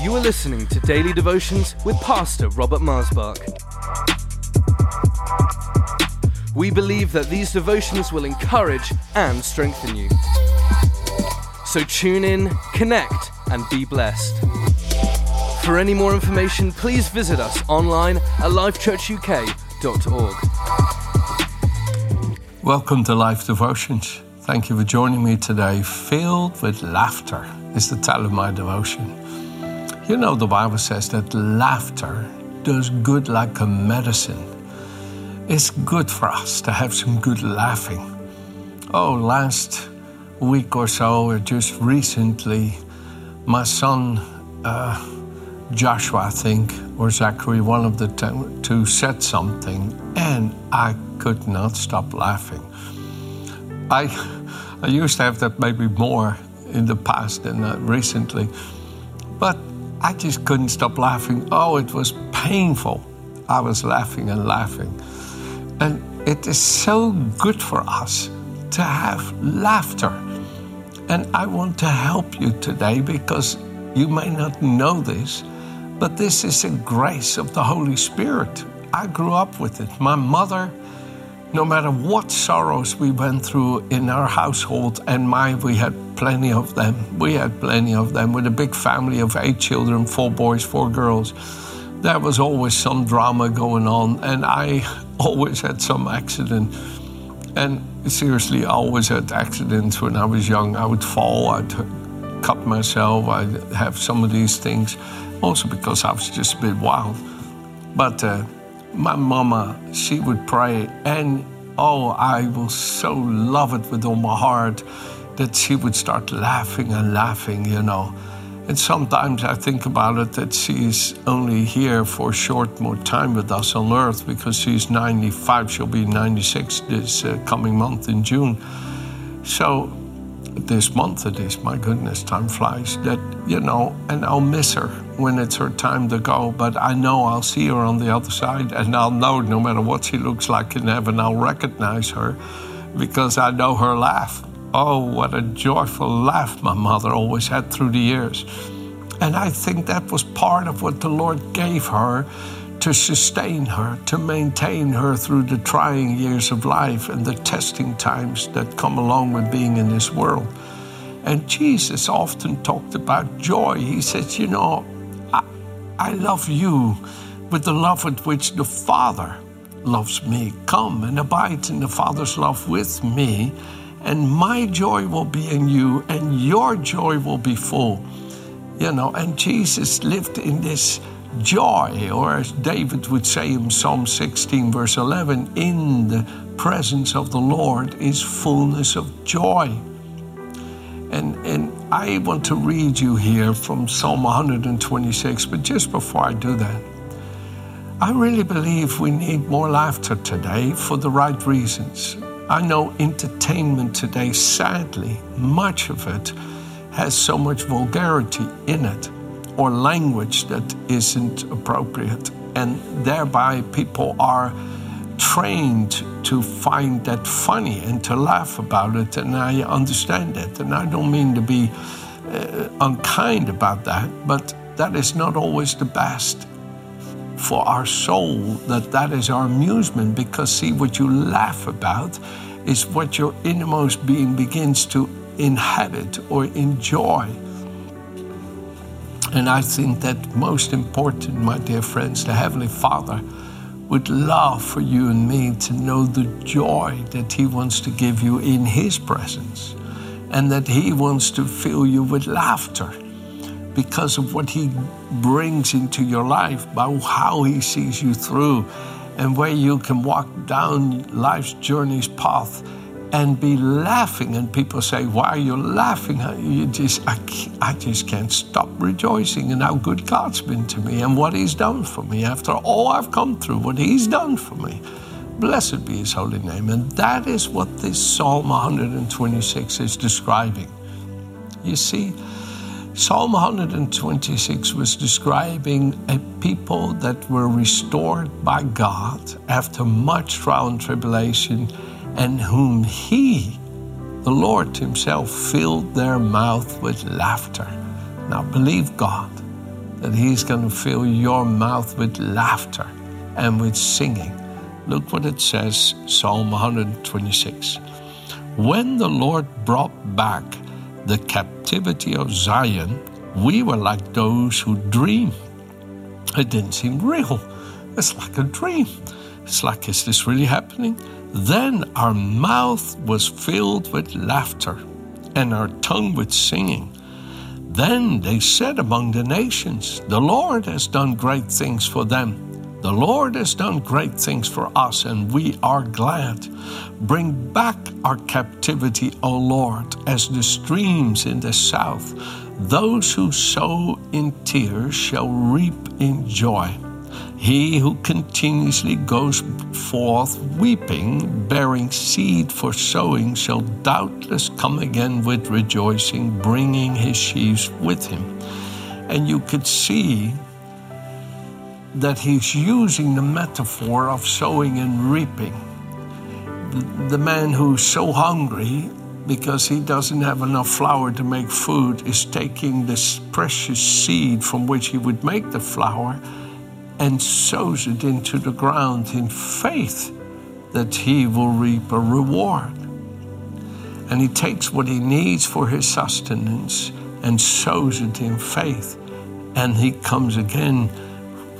You are listening to Daily Devotions with Pastor Robert Marsbach. We believe that these devotions will encourage and strengthen you. So tune in, connect, and be blessed. For any more information, please visit us online at lifechurchuk.org. Welcome to Life Devotions. Thank you for joining me today. Filled with laughter is the title of my devotion. You know, the Bible says that laughter does good like a medicine. It's good for us to have some good laughing. Oh, last week or so, or just recently, my son, uh, Joshua, I think, or Zachary, one of the two, said something, and I could not stop laughing. I, I used to have that maybe more in the past than uh, recently, but I just couldn't stop laughing. Oh, it was painful. I was laughing and laughing. And it is so good for us to have laughter. And I want to help you today because you may not know this, but this is a grace of the Holy Spirit. I grew up with it. My mother, no matter what sorrows we went through in our household, and my, we had plenty of them. We had plenty of them with a big family of eight children, four boys, four girls. There was always some drama going on, and I always had some accident. And seriously, I always had accidents when I was young. I would fall, I'd cut myself, I'd have some of these things, also because I was just a bit wild. But uh, my mama, she would pray, and oh, I will so love it with all my heart that she would start laughing and laughing, you know. And sometimes I think about it that she's only here for a short more time with us on earth because she's 95, she'll be 96 this uh, coming month in June. So this month it is, my goodness, time flies. That, you know, and I'll miss her when it's her time to go, but I know I'll see her on the other side and I'll know no matter what she looks like in heaven, I'll recognize her because I know her laugh. Oh, what a joyful laugh my mother always had through the years. And I think that was part of what the Lord gave her to sustain her, to maintain her through the trying years of life and the testing times that come along with being in this world. And Jesus often talked about joy. He says, You know, I, I love you with the love with which the Father loves me. Come and abide in the Father's love with me and my joy will be in you, and your joy will be full. You know, and Jesus lived in this joy, or as David would say in Psalm 16, verse 11, in the presence of the Lord is fullness of joy. And, and I want to read you here from Psalm 126, but just before I do that, I really believe we need more laughter today for the right reasons. I know entertainment today, sadly, much of it has so much vulgarity in it or language that isn't appropriate. And thereby, people are trained to find that funny and to laugh about it. And I understand that. And I don't mean to be uh, unkind about that, but that is not always the best for our soul that that is our amusement because see what you laugh about is what your innermost being begins to inhabit or enjoy and i think that most important my dear friends the heavenly father would love for you and me to know the joy that he wants to give you in his presence and that he wants to fill you with laughter because of what He brings into your life, by how He sees you through, and where you can walk down life's journey's path and be laughing. And people say, Why are you laughing? You just, I, I just can't stop rejoicing in how good God's been to me and what He's done for me after all I've come through, what He's done for me. Blessed be His holy name. And that is what this Psalm 126 is describing. You see, Psalm 126 was describing a people that were restored by God after much trial and tribulation, and whom He, the Lord Himself, filled their mouth with laughter. Now, believe God. that He's going to fill your mouth with laughter and with singing. Look what it says, Psalm 126. When the Lord brought back the captivity of Zion, we were like those who dream. It didn't seem real. It's like a dream. It's like, is this really happening? Then our mouth was filled with laughter and our tongue with singing. Then they said among the nations, The Lord has done great things for them. The Lord has done great things for us, and we are glad. Bring back our captivity, O Lord, as the streams in the south. Those who sow in tears shall reap in joy. He who continuously goes forth weeping, bearing seed for sowing, shall doubtless come again with rejoicing, bringing his sheaves with him. And you could see that he's using the metaphor of sowing and reaping. The, man who's so hungry because he doesn't have enough flour to make food is taking this precious seed from which he would make the flour and sows it into the ground in faith that he will reap a reward. And he takes what he needs for his sustenance and sows it in faith. And he comes again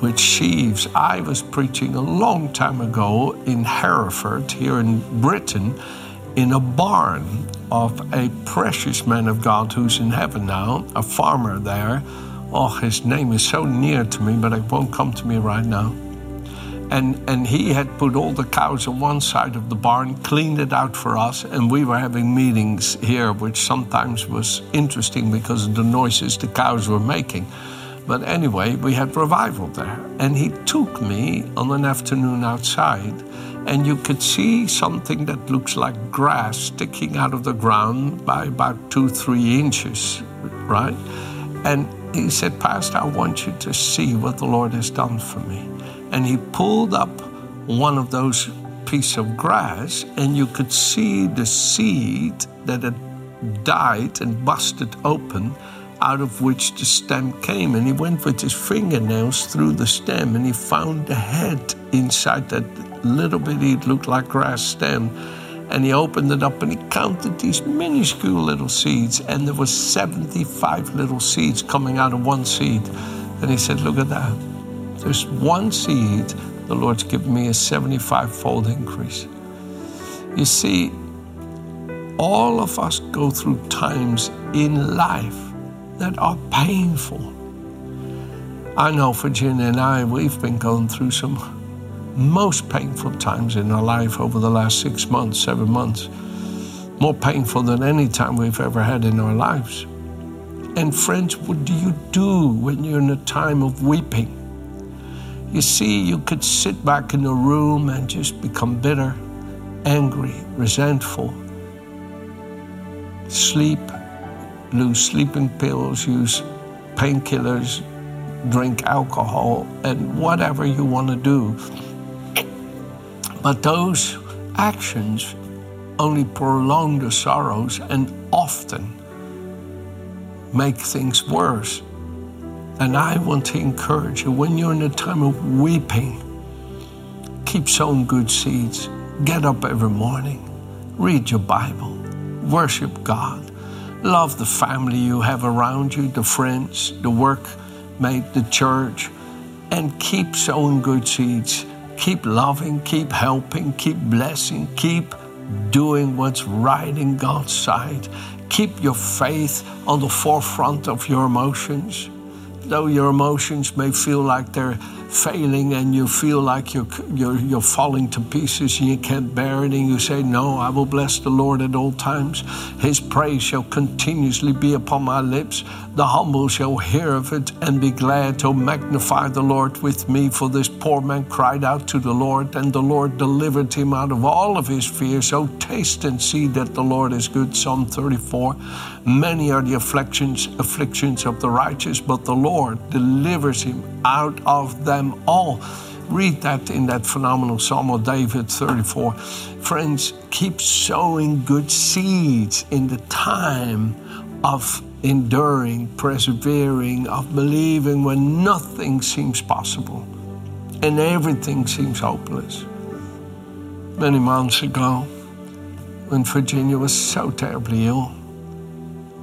with sheaves. I was preaching a long time ago in Hereford, here in Britain, in a barn of a precious man of God who's in heaven now, a farmer there. Oh, his name is so near to me, but it won't come to me right now. And, and he had put all the cows on one side of the barn, cleaned it out for us, and we were having meetings here, which sometimes was interesting because of the noises the cows were making. But anyway, we had revival there. And he took me on an afternoon outside, and you could see something that looks like grass sticking out of the ground by about two, three inches, right? And he said, Pastor, I want you to see what the Lord has done for me. And he pulled up one of those pieces of grass, and you could see the seed that had died and busted open out of which the stem came. And he went with his fingernails through the stem and he found the head inside that little bit. it looked like grass stem. And he opened it up and he counted these minuscule little seeds. And there was 75 little seeds coming out of one seed. And he said, Look at that. There's one seed. The Lord's given me a 75 fold increase. You see, all of us go through times in life that are painful. I know Virginia and I, we've been going through some most painful times in our life over the last six months, seven months. More painful than any time we've ever had in our lives. And, friends, what do you do when you're in a time of weeping? You see, you could sit back in a room and just become bitter, angry, resentful, sleep, lose sleeping pills, use painkillers, drink alcohol, and whatever you want to do. But those actions only prolong the sorrows and often make things worse. And I want to encourage you when you're in a time of weeping, keep sowing good seeds. Get up every morning, read your Bible, worship God Love the family you have around you, the friends, the workmate, the church, and keep sowing good seeds. Keep loving, keep helping, keep blessing, keep doing what's right in God's sight. Keep your faith on the forefront of your emotions. Though your emotions may feel like they're failing and you feel like you're, you're, you're falling to pieces and you can't bear it, and you say, No, I will bless the Lord at all times. His praise shall continuously be upon my lips. The humble shall hear of it and be glad to magnify the Lord with me. For this poor man cried out to the Lord, and the Lord delivered him out of all of his fears. So taste and see that the Lord is good. Psalm 34. Many are the afflictions, afflictions of the righteous, but the Lord delivers him out of them all. Read that in that phenomenal Psalm of David 34. Friends, keep sowing good seeds in the time of enduring, persevering, of believing when nothing seems possible and everything seems hopeless. Many months ago, when Virginia was so terribly ill,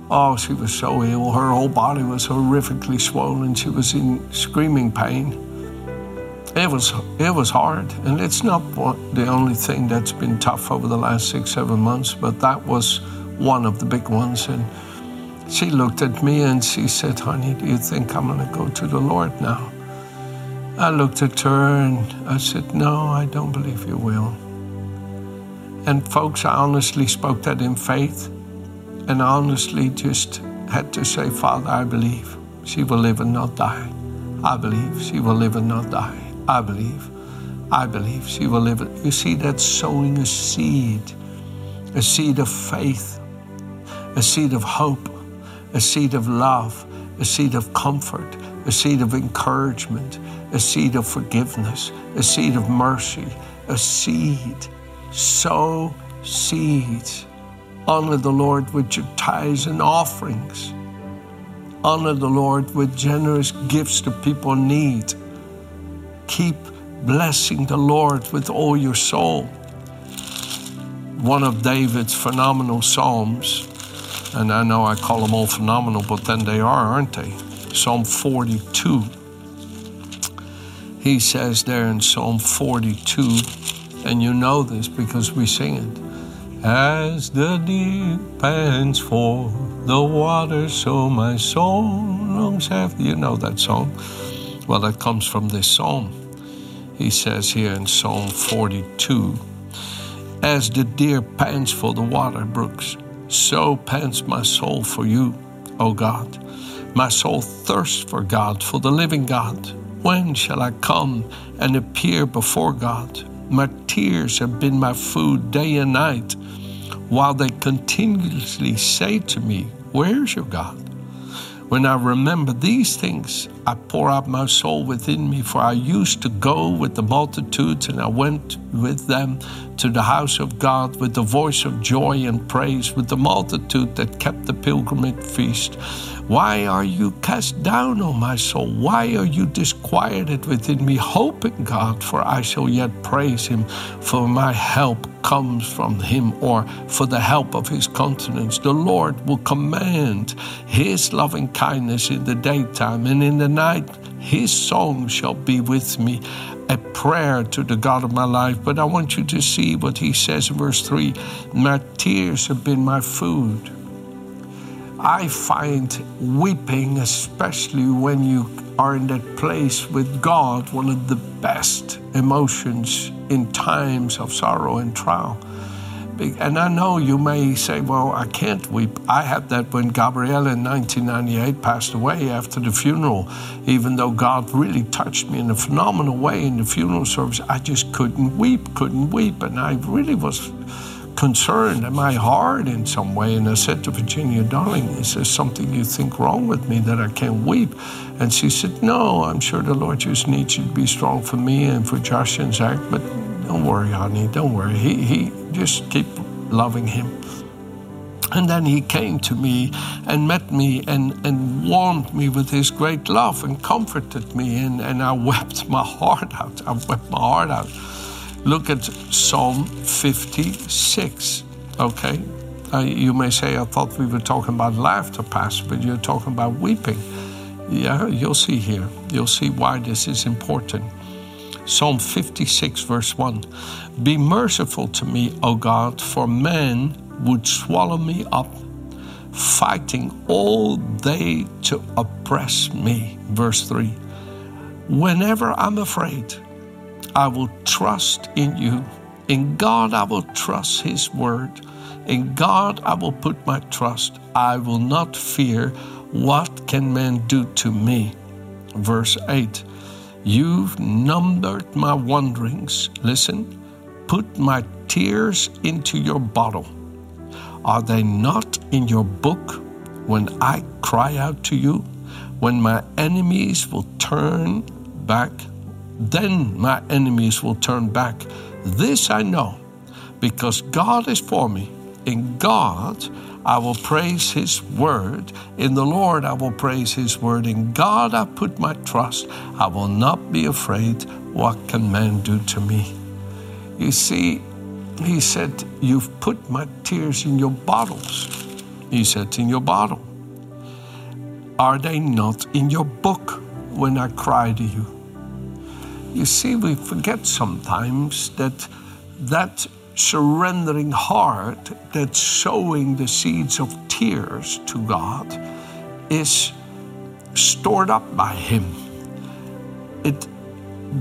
oh, she was so ill, her whole body was horrifically swollen, she was in screaming pain. It was it was hard, and it's not what, the only thing that's been tough over the last six seven months, but that was one of the big ones. And she looked at me and she said, "Honey, do you think I'm going to go to the Lord now?" I looked at her and I said, "No, I don't believe you will." And folks, I honestly spoke that in faith, and honestly just had to say, "Father, I believe she will live and not die. I believe she will live and not die." I believe. I believe she will live. You see, that's sowing a seed, a seed of faith, a seed of hope, a seed of love, a seed of comfort, a seed of encouragement, a seed of forgiveness, a seed of mercy, a seed. Sow seeds. Honor the Lord with your tithes and offerings. Honor the Lord with generous gifts to people need keep blessing the Lord with all your soul. One of David's phenomenal Psalms, and I know I call them all phenomenal, but then they are, aren't they? Psalm 42. He says there in Psalm 42, and you know this because we sing it. As the deep pants for the water, so my soul longs after. You know that song. Well, that comes from this psalm. He says here in Psalm 42 As the deer pants for the water brooks, so pants my soul for you, O God. My soul thirsts for God, for the living God. When shall I come and appear before God? My tears have been my food day and night, while they continuously say to me, Where's your God? When I remember these things, I pour out my soul within me, for I used to go with the multitudes, and I went with them to the house of God with the voice of joy and praise, with the multitude that kept the pilgrimage feast. Why are you cast down, O my soul? Why are you disquieted within me? Hope in God, for I shall yet praise him, for my help comes from him or for the help of his countenance. The Lord will command his loving kindness in the daytime, and in the night his song shall be with me, a prayer to the God of my life. But I want you to see what he says in verse 3 My tears have been my food. I find weeping, especially when you are in that place with God, one of the best emotions in times of sorrow and trial. And I know you may say, well, I can't weep. I had that when Gabrielle in 1998 passed away after the funeral. Even though God really touched me in a phenomenal way in the funeral service, I just couldn't weep, couldn't weep. And I really was concerned. Am I hard in some way? And I said to Virginia, darling, is there something you think wrong with me that I can't weep? And she said, No, I'm sure the Lord just needs you to be strong for me and for Josh and Zach, but don't worry, honey, don't worry. He, he just keep loving him. And then he came to me and met me and, and warmed me with his great love and comforted me. And, and I wept my heart out. I wept my heart out. Look at Psalm 56, okay? Uh, you may say, I thought we were talking about laughter, Pastor, but you're talking about weeping. Yeah, you'll see here. You'll see why this is important. Psalm 56, verse 1 Be merciful to me, O God, for men would swallow me up, fighting all day to oppress me. Verse 3 Whenever I'm afraid, I will trust in you. In God, I will trust His word. In God, I will put my trust. I will not fear. What can man do to me? Verse 8 You've numbered my wanderings. Listen, put my tears into your bottle. Are they not in your book when I cry out to you? When my enemies will turn back then my enemies will turn back. This I know, because God is for me. In God I will praise his word. In the Lord I will praise his word. In God I put my trust. I will not be afraid. What can man do to me? You see, he said, You've put my tears in your bottles. He said, In your bottle. Are they not in your book when I cry to you? You see, we forget sometimes that that surrendering heart that's sowing the seeds of tears to God is stored up by Him. It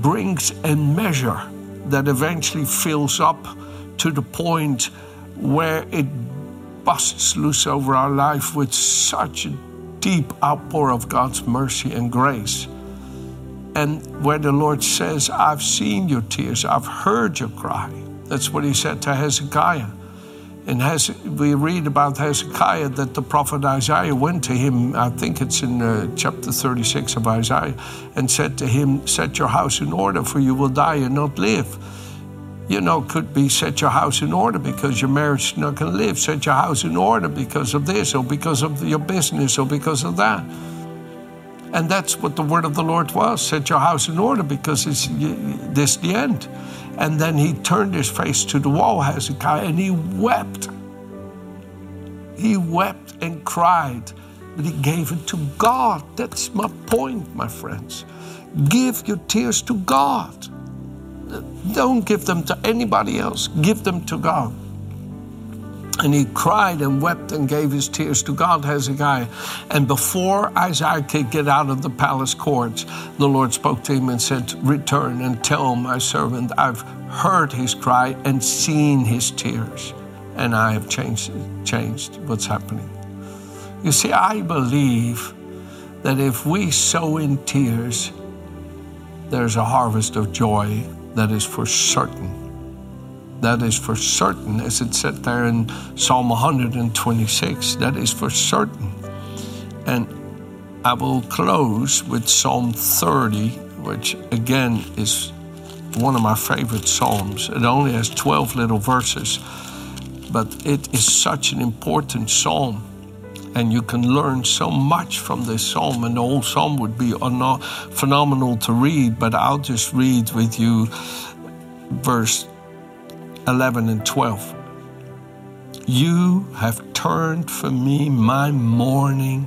brings a measure that eventually fills up to the point where it busts loose over our life with such a deep outpour of God's mercy and grace. And where the Lord says, I've seen your tears, I've heard your cry. That's what he said to Hezekiah. And Hez- we read about Hezekiah that the prophet Isaiah went to him, I think it's in uh, chapter 36 of Isaiah, and said to him, Set your house in order, for you will die and not live. You know, could be set your house in order because your marriage is not going to live. Set your house in order because of this, or because of your business, or because of that. And that's what the word of the Lord was set your house in order because it's, this the end. And then he turned his face to the wall, Hezekiah, and he wept. He wept and cried, but he gave it to God. That's my point, my friends. Give your tears to God. Don't give them to anybody else, give them to God. And he cried and wept and gave his tears to God, Hezekiah. And before Isaiah could get out of the palace courts, the Lord spoke to him and said, Return and tell my servant, I've heard his cry and seen his tears, and I have changed, changed what's happening. You see, I believe that if we sow in tears, there's a harvest of joy that is for certain that is for certain, as it said there in Psalm 126. That is for certain. And I will close with Psalm 30, which again is one of my favorite Psalms. It only has 12 little verses, but it is such an important Psalm. And you can learn so much from this psalm, and the whole psalm would be phenomenal to read. But I'll just read with you verse 11 and 12. You have turned for me my mourning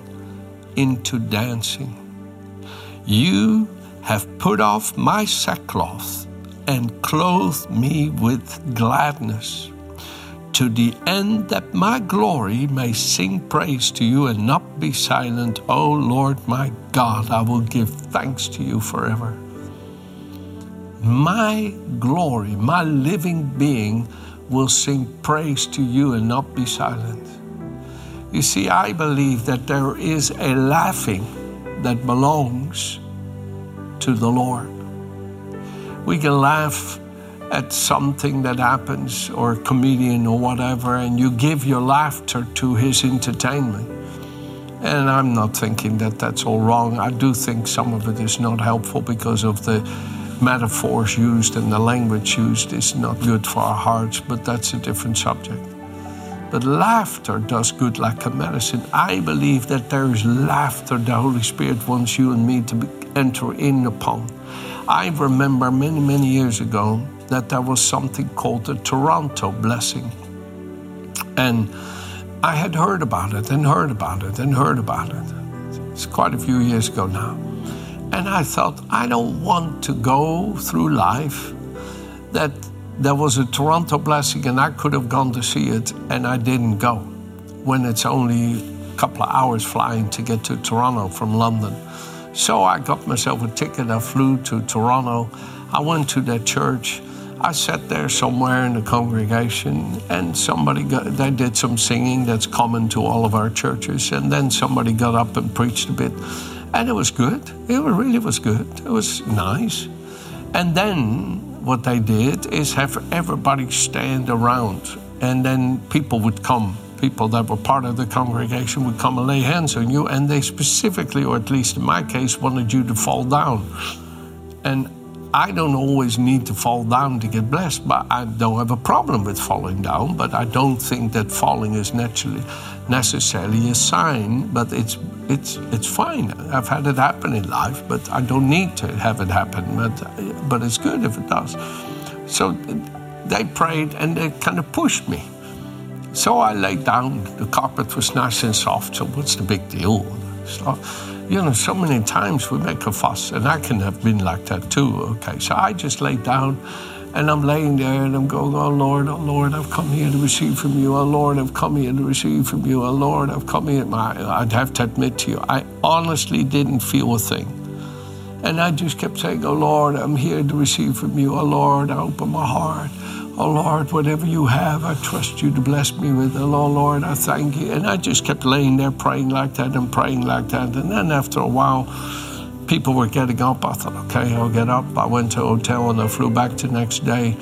into dancing. You have put off my sackcloth and clothed me with gladness, to the end that my glory may sing praise to you and not be silent. O Lord my God, I will give thanks to you forever my glory, my living being will sing praise to you and not be silent. You see, I believe that there is a laughing that belongs to the Lord. We can laugh at something that happens or a comedian or whatever, and you give your laughter to his entertainment. And I'm not thinking that that's all wrong. I do think some of it is not helpful because of the metaphors used and the language used is not good for our hearts, but that's a different subject. But laughter does good like a medicine. I believe that there is laughter the Holy Spirit wants you and me to be, enter in upon. I remember many, many years ago that there was something called the Toronto blessing. And I had heard about it and heard about it and heard about it. It's quite a few years ago now. And I thought, I don't want to go through life that there was a Toronto blessing and I could have gone to see it and I didn't go when it's only a couple of hours flying to get to Toronto from London. So I got myself a ticket. I flew to Toronto. I went to that church. I sat there somewhere in the congregation, and somebody got, they did some singing that's common to all of our churches. And then somebody got up and preached a bit. And it was good. It really was good. It was nice. And then what they did is have everybody stand around, and then people would come. People that were part of the congregation would come and lay hands on you, and they specifically, or at least in my case, wanted you to fall down. And I don't always need to fall down to get blessed, but I don't have a problem with falling down. But I don't think that falling is naturally necessarily a sign. But it's it's it's fine. I've had it happen in life, but I don't need to have it happen. But but it's good if it does. So they prayed and they kind of pushed me. So I laid down. The carpet was nice and soft. So what's the big deal? So, you know, so many times we make a fuss, and I can have been like that too. Okay, so I just laid down and I'm laying there and I'm going, Oh Lord, oh Lord, I've come here to receive from you. Oh Lord, I've come here to receive from you. Oh Lord, I've come here. I'd have to admit to you, I honestly didn't feel a thing. And I just kept saying, Oh Lord, I'm here to receive from you. Oh Lord, I open my heart. Oh Lord, whatever you have, I trust you to bless me with it. Oh Lord, I thank you. And I just kept laying there praying like that and praying like that. And then after a while, people were getting up. I thought, okay, I'll get up. I went to a hotel and I flew back the next day.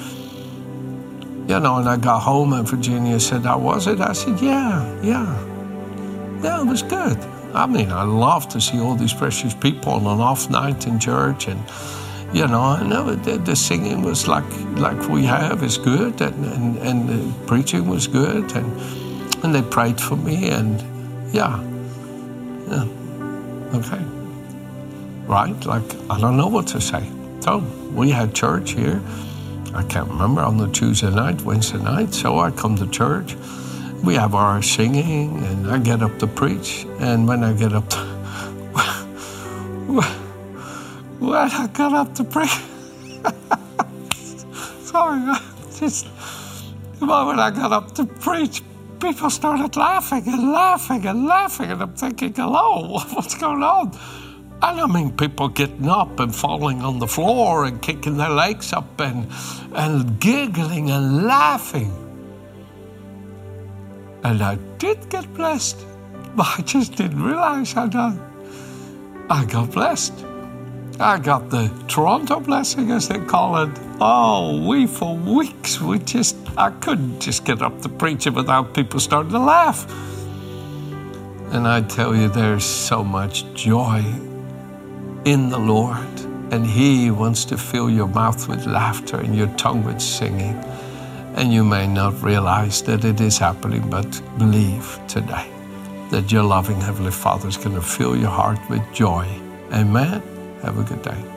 You know, and I got home and Virginia said, How was it? I said, Yeah, yeah. Yeah, it was good. I mean, I love to see all these precious people on an off night in church and you know, I know the, the, singing was like like we have is good, and, and, and the preaching was good, and and they prayed for me, and yeah, yeah, okay, right? Like I don't know what to say. So we had church here. I can't remember on the Tuesday night, Wednesday night. So I come to church. We have our singing, and I get up to preach. And when I get up to when I got up to preach, Sorry, just the moment I got up to preach, people started laughing and laughing and laughing, and I'm thinking, "Hello, what's going on?" And I mean, people getting up and falling on the floor and kicking their legs up and and giggling and laughing. And I did get blessed, but I just didn't realize I done. I got blessed. I got the Toronto blessing, as they call it. Oh, we for weeks, we just, I couldn't just get up to preach it without people starting to laugh. And I tell you, there's so much joy in the Lord. And He wants to fill your mouth with laughter and your tongue with singing. And you may not realize that it is happening, but believe today that your loving Heavenly Father is going to fill your heart with joy. Amen. Have a good day.